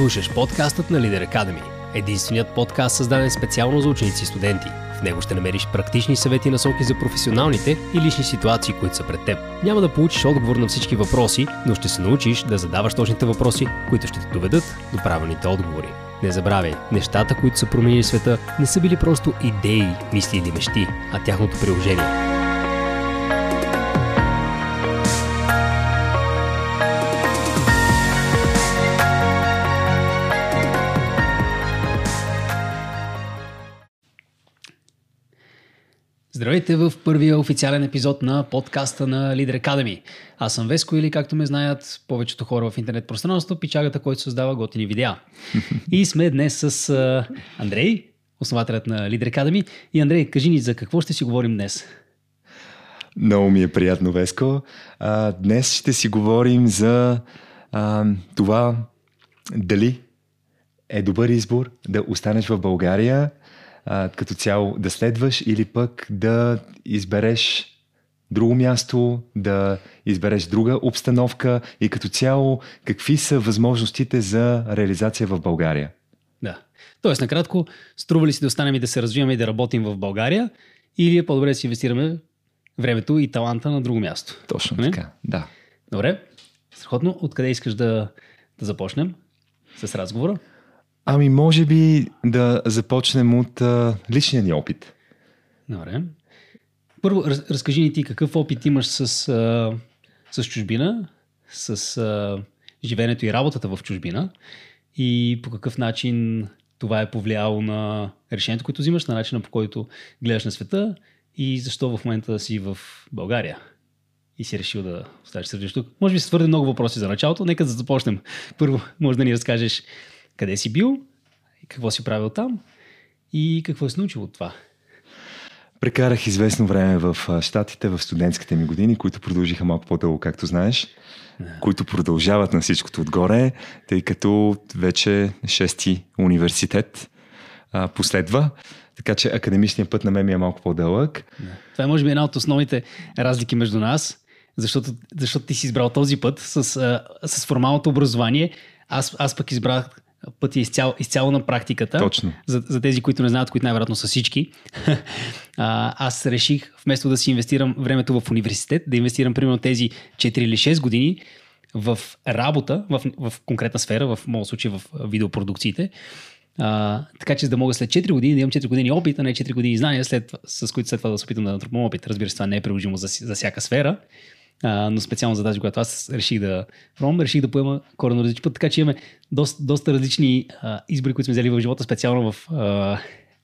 Слушаш подкастът на Лидер Academy. Единственият подкаст създаден специално за ученици и студенти. В него ще намериш практични съвети и насоки за професионалните и лични ситуации, които са пред теб. Няма да получиш отговор на всички въпроси, но ще се научиш да задаваш точните въпроси, които ще те доведат до правилните отговори. Не забравяй, нещата, които са променили света, не са били просто идеи, мисли или мечти, а тяхното приложение. Здравейте в първия официален епизод на подкаста на Leader Academy. Аз съм Веско или както ме знаят повечето хора в интернет пространството, пичагата, който създава готини видеа. И сме днес с Андрей, основателят на Leader Academy. И Андрей, кажи ни за какво ще си говорим днес? Много ми е приятно, Веско. А, днес ще си говорим за а, това дали е добър избор да останеш в България а, като цяло да следваш или пък да избереш друго място, да избереш друга обстановка и като цяло какви са възможностите за реализация в България? Да. Тоест, накратко, струва ли си да останем и да се развиваме и да работим в България или е по-добре да си инвестираме времето и таланта на друго място? Точно Не? така, да. Добре. Страхотно. Откъде искаш да, да започнем с разговора? Ами, може би да започнем от а, личния ни опит. Добре. Първо, раз, разкажи ни ти какъв опит имаш с, а, с чужбина, с а, живеенето и работата в чужбина и по какъв начин това е повлияло на решението, което взимаш, на начина по който гледаш на света и защо в момента си в България и си решил да оставиш сърдиш тук. Може би са твърде много въпроси за началото. Нека да започнем. Първо, може да ни разкажеш къде си бил, какво си правил там и какво е научил от това. Прекарах известно време в Штатите, в студентските ми години, които продължиха малко по-дълго, както знаеш, yeah. които продължават на всичкото отгоре, тъй като вече шести университет а, последва. Така че академичният път на мен ми е малко по-дълъг. Yeah. Това е може би една от основните разлики между нас, защото, защото ти си избрал този път с, с формалното образование. Аз, аз пък избрах пъти е изцяло, изцяло на практиката. Точно. За, за тези, които не знаят, които най-вероятно са всички. а, аз реших, вместо да си инвестирам времето в университет, да инвестирам примерно тези 4 или 6 години в работа, в, в конкретна сфера, в моят случай в видеопродукциите. А, така че за да мога след 4 години да имам 4 години опит, а не 4 години знания, след, с които след това да се опитам да натрупам опит. Разбира се, това не е приложимо за, за всяка сфера а, но специално за тази, когато аз реших да пробвам, реших да поема коренно различен път, така че имаме доста, доста различни а, избори, които сме взели в живота, специално в, а,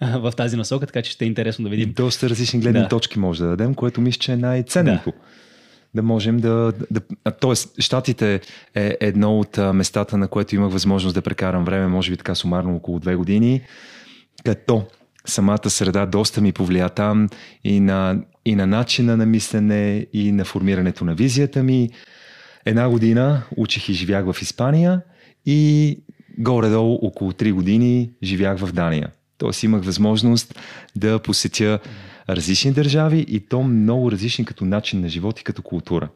в тази насока, така че ще е интересно да видим. И доста различни гледни да. точки може да дадем, което мисля, че е най-ценното. Да да можем да... да тоест, Штатите е едно от местата, на което имах възможност да прекарам време, може би така сумарно около две години, като самата среда доста ми повлия там и на и на начина на мислене, и на формирането на визията ми. Една година учих и живях в Испания и горе-долу около 3 години живях в Дания. Тоест имах възможност да посетя различни държави и то много различни като начин на живот и като култура.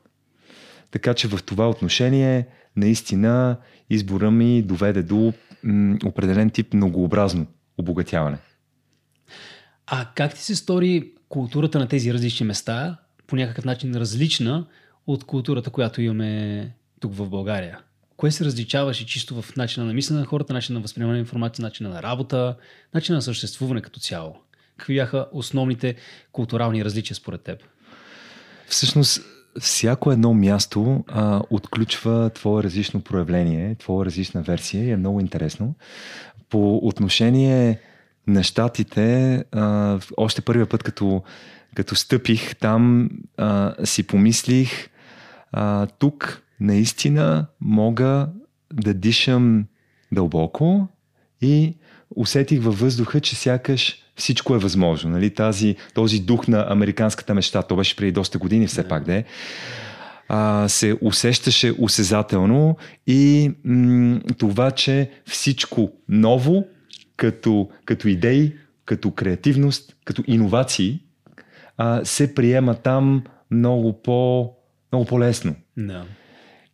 Така че в това отношение наистина избора ми доведе до м- определен тип многообразно обогатяване. А как ти се стори културата на тези различни места по някакъв начин различна от културата, която имаме тук в България? Кое се различаваше чисто в начина на мислене на хората, начина на възприемане на информация, начина на работа, начина на съществуване като цяло? Какви бяха основните културални различия според теб? Всъщност, всяко едно място а, отключва твое различно проявление, твоя различна версия и е много интересно. По отношение на щатите, а, още първия път, като, като стъпих там, а, си помислих, а, тук наистина мога да дишам дълбоко и усетих във въздуха, че сякаш всичко е възможно. Нали? Тази, този дух на американската мечта, то беше преди доста години все пак, да е, се усещаше осезателно и м- това, че всичко ново като, като идеи, като креативност, като иновации, а, се приема там много, по, много по-лесно. No.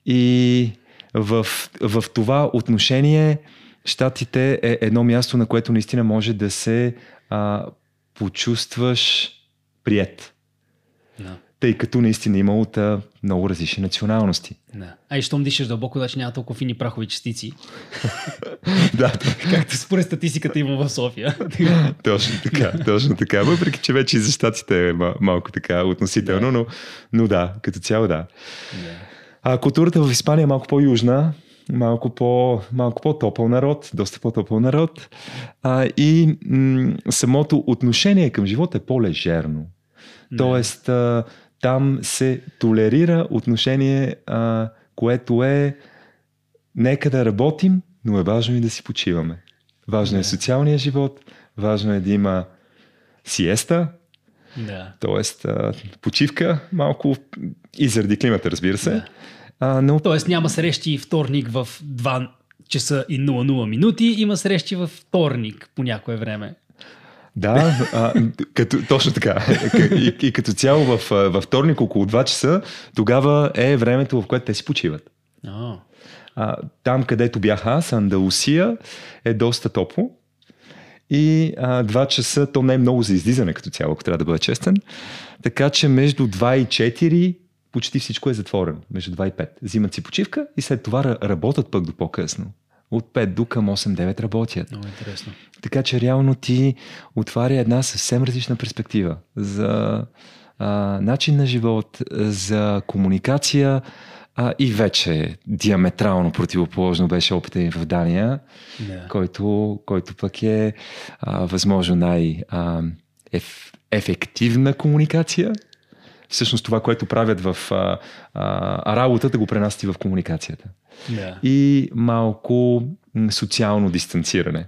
И в, в това отношение Штатите е едно място, на което наистина може да се а, почувстваш прият. Да. Тъй като наистина има от а, много различни националности. Да. А и щом дишаш дълбоко, значи няма толкова фини прахови частици, да, както според статистиката има в София. точно така, точно така. Въпреки, че вече и за щатите е ма- малко така относително, но, но да, като цяло да. А културата в Испания е малко по-южна, малко, по, малко по-топъл народ, доста по-топъл народ. А, и м- самото отношение към живота е по-лежерно. Тоест, а, там се толерира отношение, а, което е нека да работим, но е важно и да си почиваме. Важно е Да. социалния живот, важно е да има сиеста, Да. т.е. почивка малко и заради климата, разбира се. Да. А, но Тоест няма срещи вторник в 2 часа и 00 минути, има срещи във вторник по някое време. Да, а, като, точно така. И, и като цяло в, във вторник около 2 часа, тогава е времето, в което те си почиват. О, А, там, където бях аз, Андалусия, е доста топло. И а, 2 часа, то не е много за излизане като цяло, ако трябва да бъда честен. Така че между 2 и 4 почти всичко е затворено. Между 2 и 5. Взимат си почивка и след това ра- работят пък до по-късно. От 5 до към 8-9 работят. много интересно. Така че реално ти отваря една съвсем различна перспектива за а, начин на живот, за комуникация а, и вече диаметрално противоположно беше опита ми в Дания, Да. който, който пък е а, възможно най- а, еф, ефективна комуникация. Всъщност това, което правят в а, а, работата, го пренасти в комуникацията. Да. И малко социално дистанциране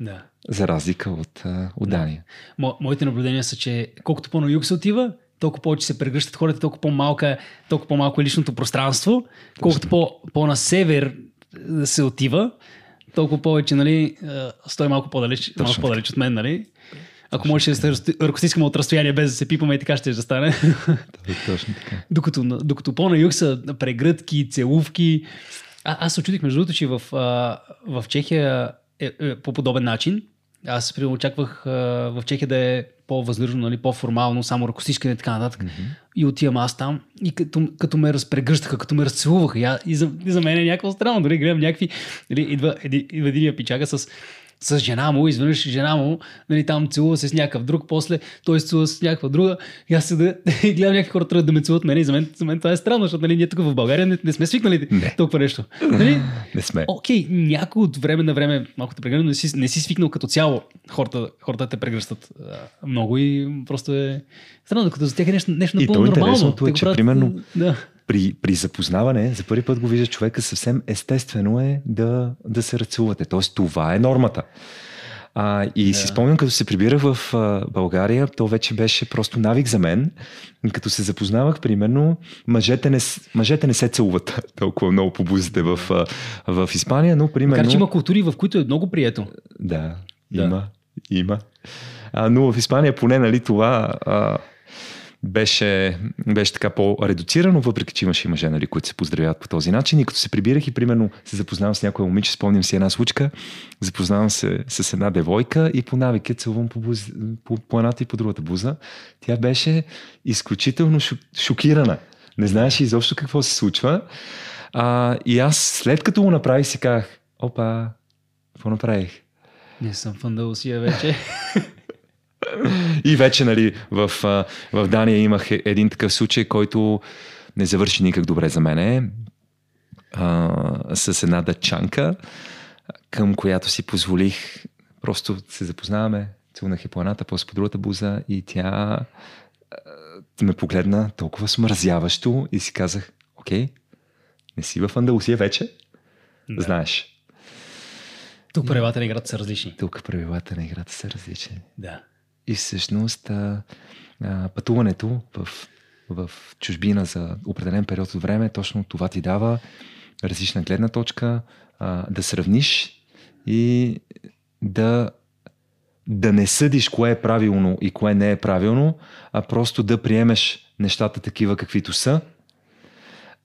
да. за разлика от, от Дания. Мо, моите наблюдения са, че колкото по-на юг се отива, толкова повече се прегръщат хората, толкова по-малко е, толкова по-малко е личното пространство, колкото по, по-на север е, се отива, толкова повече, нали, е, стой малко по-далеч, малко по-далеч от мен, нали. Ако можеш да се ръкостискаме от разстояние без да се пипаме и така ще да стане. Точно така. докато, докато по-на юг са прегръдки, целувки. А, аз се очудих, между другото, че в, а, в Чехия е, е по подобен начин. Аз примерно очаквах а, в Чехия да е по-въздържано, нали, по-формално, само ръкостискане и така нататък. Mm-hmm. И отивам аз там и като, като ме разпрегръщаха, като ме разцелуваха. И, за, и за мен е някакво странно. Дори гледам някакви... Нали, идва, еди, идва един пичага с с жена му, изведнъж жена му, нали, там целува се с някакъв друг, после той се целува с някаква друга. И аз седа и гледам някакви хора тръгват да ме целуват мене. И за мен, за мен това е странно, защото нали, ние тук в България не, не сме свикнали Не. толкова нещо. Нали? Не сме. Окей, някой от време на време малко те прегръща, не си, не си свикнал като цяло хората, хората те прегръщат много и просто е странно, докато за тях е нещо, нещо напълно нормално. интересното е, че правят, примерно Да. При, при запознаване, за първи път го вижда човека, съвсем естествено е да, да се ръцувате. Тоест, това е нормата. А, и си Да. спомням, като се прибирах в а, България, то вече беше просто навик за мен. Като се запознавах, примерно, мъжете не, мъжете не се целуват толкова много по бузите в, а, в Испания, но примерно... Макар, че има култури, в които е много прието. Да, Да. има. Има. А, но в Испания поне нали, това а, беше, беше така по-редуцирано, въпреки че имаше и мъже, нали, които се поздравяват по този начин. И като се прибирах и примерно се запознавам с някоя момиче, спомням си една случка, запознавам се с една девойка и по навик я целувам по, буз, по, по едната и по другата буза. Тя беше изключително шокирана. Не знаеше изобщо какво се случва. А, и аз след като го направих си казах, опа, какво направих? Не съм в Андалусия вече. И вече, нали, в, в Дания имах е- един такъв случай, който не завърши никак добре за мене. А, с една дъчанка, към която си позволих просто се запознаваме. Целунах я по едната, после по другата буза и тя ме погледна толкова смързяващо и си казах, окей, не си в Андалусия вече, Да. знаеш. Тук правилата на играта са различни. Тук правилата на играта са различни. Да. И всъщност а, а, пътуването в, в чужбина за определен период от време, точно това ти дава различна гледна точка, а, да сравниш и да, да не съдиш кое е правилно и кое не е правилно, а просто да приемеш нещата такива каквито са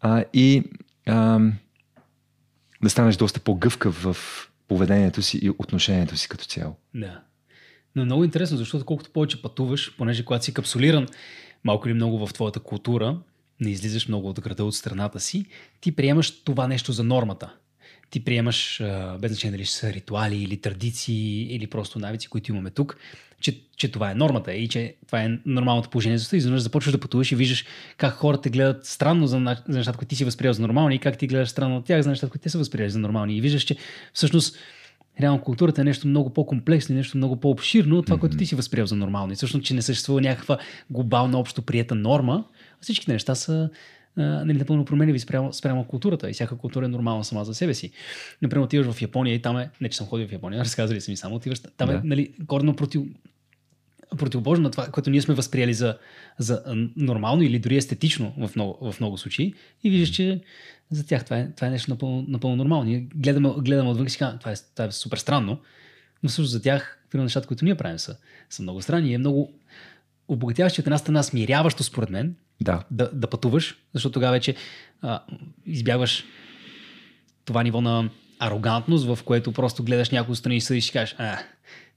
а, и а, да станеш доста по-гъвкав в поведението си и отношението си като цяло. Да. Но е много интересно, защото колкото повече пътуваш, понеже когато си капсулиран малко или много в твоята култура, не излизаш много от града от страната си, ти приемаш това нещо за нормата. Ти приемаш, без значение дали са ритуали или традиции или просто навици, които имаме тук, че, че това е нормата и че това е нормалното положение за изведнъж започваш да пътуваш и виждаш как хората гледат странно за, за нещата, които ти си възприел за нормални и как ти гледаш странно от тях за нещата, които те са възприели за нормални. И виждаш, че всъщност реално културата е нещо много по-комплексно и нещо много по-обширно от това, mm-hmm. което ти си възприел за нормално. И всъщност, че не съществува някаква глобална общо приета норма, всички неща са нали, напълно променливи спрямо, спрямо културата и всяка култура е нормална сама за себе си. Например, отиваш в Япония и там е, не че съм ходил в Япония, разказали съм ми само, отиваш, там да. е нали, коренно против, противоположно на това, което ние сме възприели за, за нормално или дори естетично в много, в много случаи и виждаш, че за тях това е, това е нещо напълно, напълно нормално. Ние гледаме, гледаме отвън и си казваме, това е, това е супер странно, но също за тях, примерно нещата, които ние правим са, са много странни и е много обогатяващо от една страна смиряващо според мен да. Да, да пътуваш, защото тогава вече а, избягваш това ниво на арогантност, в което просто гледаш някои страни и съдиш и кажеш, а,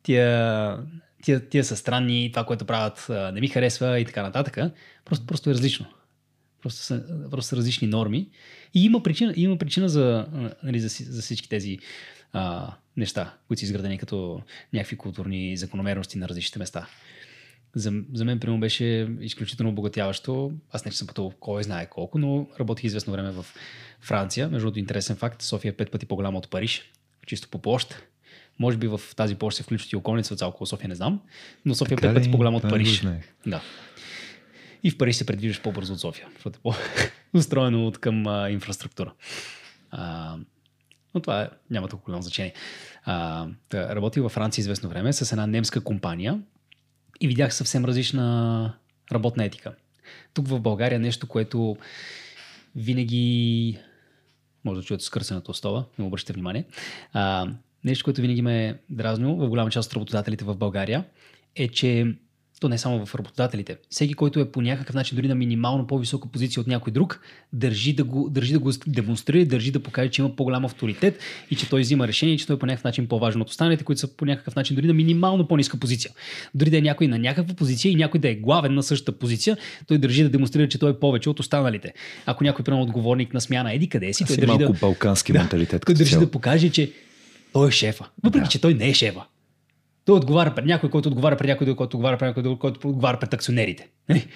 тия, тия, тия са странни, това, което правят, не ми харесва и така нататък. Просто, просто е различно. Просто са, просто са различни норми. И има причина, има причина за, нали, за, за всички тези а, неща, които са изградени като някакви културни закономерности на различните места. За, за мен, примерно, беше изключително обогатяващо. Аз не че съм пътувал кой знае колко, но работих известно време в Франция. Между другото, интересен факт, София е пет пъти по-голяма от Париж, чисто по площ. Може би в тази площ се включват и околница от около София, не знам, но София е пет пъти по-голяма от Париж. Да. И в Париж се предвиждаш по-бързо от София, защото е по-устроено от към а, инфраструктура. А, но това е, няма толкова голямо значение. А, работих във Франция известно време с една немска компания и видях съвсем различна работна етика. Тук в България нещо, което винаги може да чуете скърсената стола, не обръщате внимание. А, нещо, което винаги ме е дразнило в голяма част от работодателите в България е, че то не само в работодателите. Всеки, който е по някакъв начин дори на минимално по-висока позиция от някой друг, държи да го, държи да го демонстрира, държи да покаже, че има по-голям авторитет и че той взима решение и че той е по някакъв начин по-важен от останалите, които са по някакъв начин дори на минимално по-ниска позиция. Дори да е някой на някаква позиция и някой да е главен на същата позиция, той държи да демонстрира, че той е повече от останалите. Ако някой примерно отговорник на смяна еди къде си, той държи да, балкански да, менталитет. Той държи да покаже, че той е шефа. Въпреки, да. че той не е шефа. Той отговаря пред някой, който отговаря пред някой, който отговаря пред някой, който отговаря пред акционерите. Нали?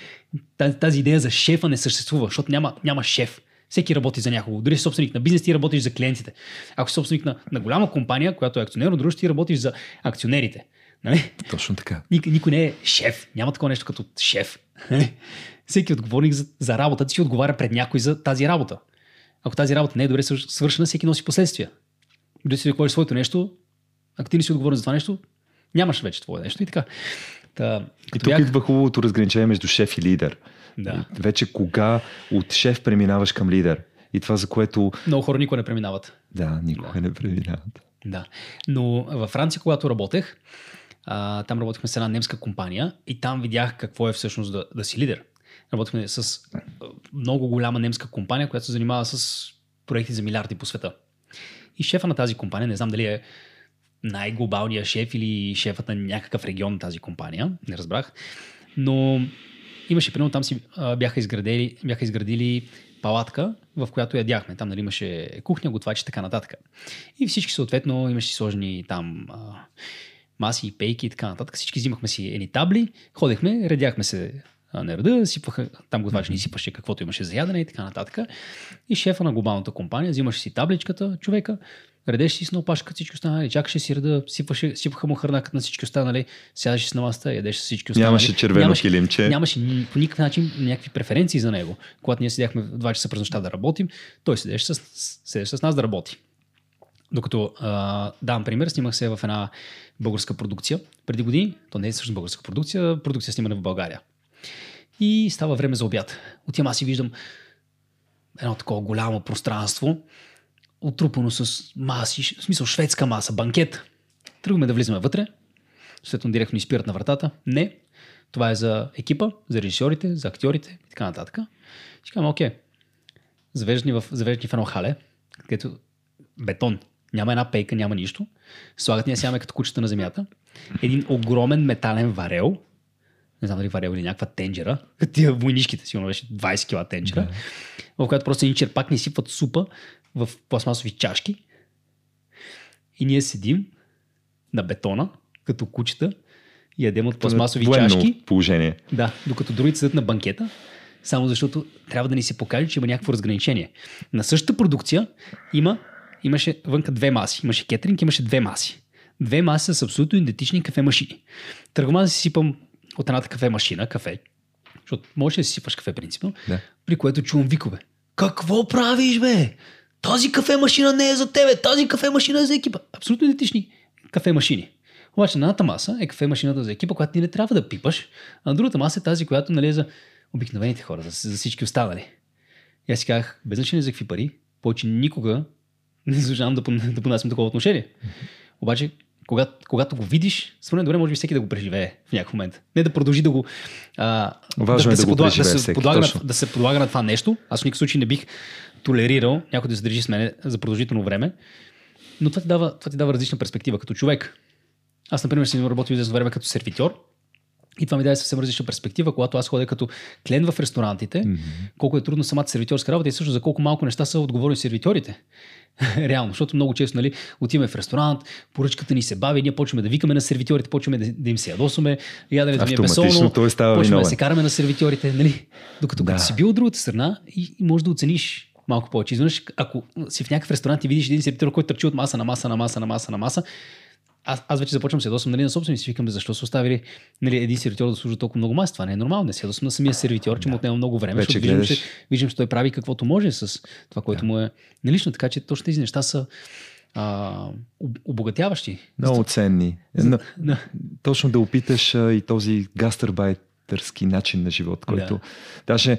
Тази, тази идея за шефа не съществува, защото няма, няма шеф. Всеки работи за някого. Дори си собственик на бизнес, ти работиш за клиентите. Ако си собственик на, на голяма компания, която е акционерно дружество, ти работиш за акционерите. Нали? Точно така. Ник, никой не е шеф. Няма такова нещо като шеф. Нали? Всеки отговорник за, за работа ти си отговаря пред някой за тази работа. Ако тази работа не е добре свършена, всеки носи последствия. Дори си ръководиш своето нещо, ако ти не си отговорен за това нещо, нямаш вече твое нещо и така. Та, и тук бях... идва хубавото разграничение между шеф и лидер. Да. Вече кога от шеф преминаваш към лидер. И това, за което... Много хора никога не преминават. Да, никога да. не преминават. Да. Но във Франция, когато работех, а, там работихме с една немска компания и там видях какво е всъщност да, да си лидер. Работихме с много голяма немска компания, която се занимава с проекти за милиарди по света. И шефа на тази компания, не знам дали е най-глобалния шеф или шефът на някакъв регион на тази компания, не разбрах. Но имаше, примерно, там си бяха, изградили, бяха изградили палатка, в която ядяхме. Там нали, имаше кухня, готвачи и така нататък. И всички съответно имаше сложени там маси, пейки и така нататък. Всички взимахме си едни табли, ходехме, редяхме се на реда, сипваха, там готвач ни сипаше каквото имаше за ядене и така нататък. И шефа на глобалната компания взимаше си табличката, човека, редеше си с на опашка всички останали, чакаше си реда, сипваше, сипваха му храна като на всички останали, сядаше си на масата, ядеше с всички останали. Нямаше червено нямаше, килимче. Нямаше по никакъв начин някакви преференции за него. Когато ние седяхме в 2 часа през нощта да работим, той седеше с, седеше с нас да работи. Докато а, давам пример, снимах се в една българска продукция преди години. То не е също българска продукция, продукция снимана в България. И става време за обяд. Отивам аз и виждам едно такова голямо пространство, отрупано с маси, в смисъл шведска маса, банкет. Тръгваме да влизаме вътре. Следно директно ни спират на вратата. Не. Това е за екипа, за режисьорите, за актьорите и така нататък. И казвам, окей. Завеждани в, завеждани в едно хале, където бетон. Няма една пейка, няма нищо. Слагат ни я сядаме като кучета на земята. Един огромен метален варел. Не знам дали варел или някаква тенджера. Тия войнишките, сигурно беше 20 кила тенджера. В която просто един черпак ни сипват супа в пластмасови чашки. И ние седим на бетона, като кучета, и ядем от пластмасови Военно чашки. положение. Да, докато другите седят на банкета, само защото трябва да ни се покаже, че има някакво разграничение. На същата продукция има, имаше вънка две маси. Имаше кетеринг, имаше две маси. Две маси с абсолютно идентични кафе машини. Тръгвам да си сипам от едната кафе машина, кафе, защото можеш да си сипаш кафе принципно, Да. при което чувам викове. Какво правиш, бе? Тази кафе машина не е за тебе, тази кафе машина е за екипа. Абсолютно идентични кафе машини. Обаче на едната маса е кафе машината за екипа, която ти не трябва да пипаш, а на другата маса е тази, която нали, е за обикновените хора, за, за всички останали. И аз си казах, без значение за какви пари, повече никога не заслужавам да, да понасям такова отношение. Обаче, когато, когато го видиш, според добре може би всеки да го преживее в някакъв момент. Не да продължи да го... А, Важно е да го подлага, да се, всеки, подлага на, да се подлага на това нещо. Аз в никакъв случай не бих толерирал някой да се държи с мен за продължително време. Но това ти дава, това ти дава различна перспектива като човек. Аз, например, съм работил известно време като сервитьор. И това ми даде съвсем различна перспектива, когато аз ходя като клиент в ресторантите, mm-hmm. колко е трудно самата сервитьорска работа и също за колко малко неща са отговорни сервитьорите. Реално, защото много често нали, отиваме в ресторант, поръчката ни се бави, ние почваме да викаме на сервитьорите, почваме да, да им се ядосваме, яденето ми е безсолно, почваме виновен. да се караме на сервитьорите. Нали? Докато Да. като си бил от другата страна и, и можеш да оцениш малко повече. Изведнъж, ако си в някакъв ресторант и видиш един сервитьор, който търчи от маса на маса на маса на маса на маса, аз, аз вече започвам да се ядосвам нали, на собствените си. Викам, защо са оставили нали, един сервитьор да служи толкова много маси? Това не е нормално. Не се ядосвам на самия сервитьор, че му отнема много време. Вече виждам, че, виждам, че той прави каквото може с това, което му е налично. Така че точно тези неща са а, об- обогатяващи. Много ценни. Но, Да. точно да опиташ а, и този гастарбайтърски начин на живот, който Да. даже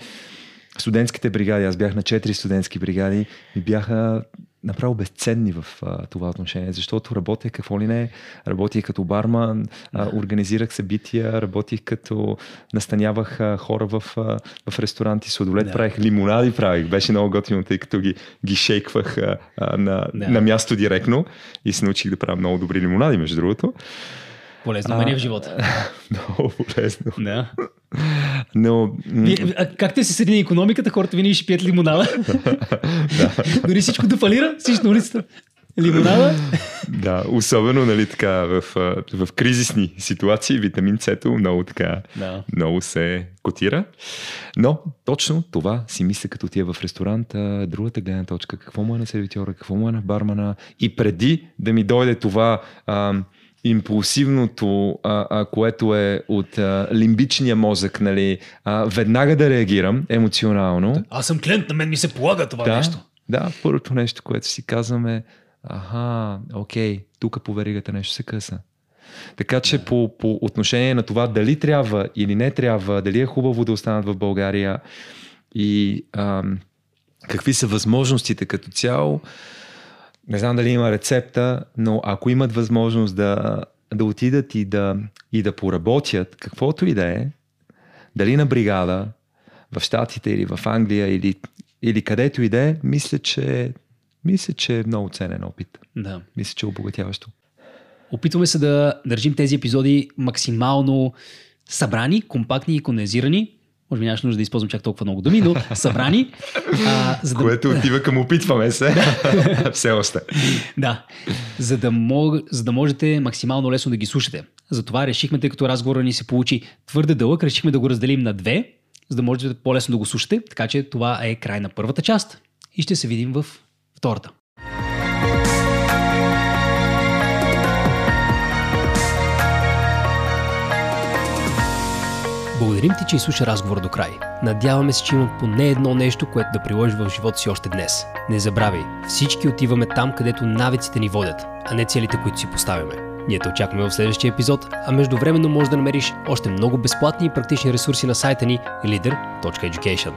студентските бригади, аз бях на 4 студентски бригади и бяха направо безценни в а, това отношение, защото работех какво ли не, работих като барман, а, организирах събития, работих като настанявах а, хора в, а, в ресторанти, сладолет Да. правих, лимонади правих, беше много готино, тъй като ги, ги шейквах а, а, на, Да. на място директно и се научих да правя много добри лимонади, между другото. Полезно мен е в живота. Много полезно. Да. Но а, как те се седи на економиката, хората винаги ще пият лимонада. Дори всичко да фалира, всичко на улицата. Лимонада. да, особено нали, така, в, в кризисни ситуации витамин С много така Да. много се котира. Но точно това си мисля, като отива в ресторант, а, другата гледна точка, какво му е на сервитьора, какво му е на бармана. И преди да ми дойде това а, импулсивното, а, а, което е от а, лимбичния мозък, нали, а, веднага да реагирам емоционално. Аз съм клиент, на мен ми се полага това Да, нещо. да, първото нещо, което си казваме, аха, окей, тук по веригата нещо се къса. Така че да. по, по отношение на това дали трябва или не трябва, дали е хубаво да останат в България и ам, какви са възможностите като цяло, не знам дали има рецепта, но ако имат възможност да, да отидат и да, и да поработят, каквото и да е, дали на бригада, в Штатите или в Англия или, или където и да е, мисля, че, мисля, че е много ценен опит. Да. Мисля, че е обогатяващо. Опитваме се да държим тези епизоди максимално събрани, компактни и кондензирани. Може би нямаше нужда да използвам чак толкова много думи, но събрани. А, за да, Което отива към опитваме се. Все още. да, за да, мог, за да можете максимално лесно да ги слушате. Затова решихме, тъй като разговора ни се получи твърде дълъг, решихме да го разделим на две, за да можете по-лесно да го слушате. Така че това е край на първата част и ще се видим в втората. Благодарим ти, че изслуша разговор до край. Надяваме се, че има поне едно нещо, което да приложиш в живота си още днес. Не забравяй, всички отиваме там, където навиците ни водят, а не целите, които си поставяме. Ние те очакваме в следващия епизод, а междувременно можеш да намериш още много безплатни и практични ресурси на сайта ни leader.education.